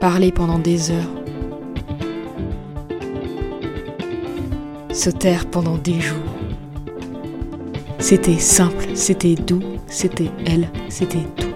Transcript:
parler pendant des heures, se taire pendant des jours. C'était simple, c'était doux, c'était elle, c'était tout.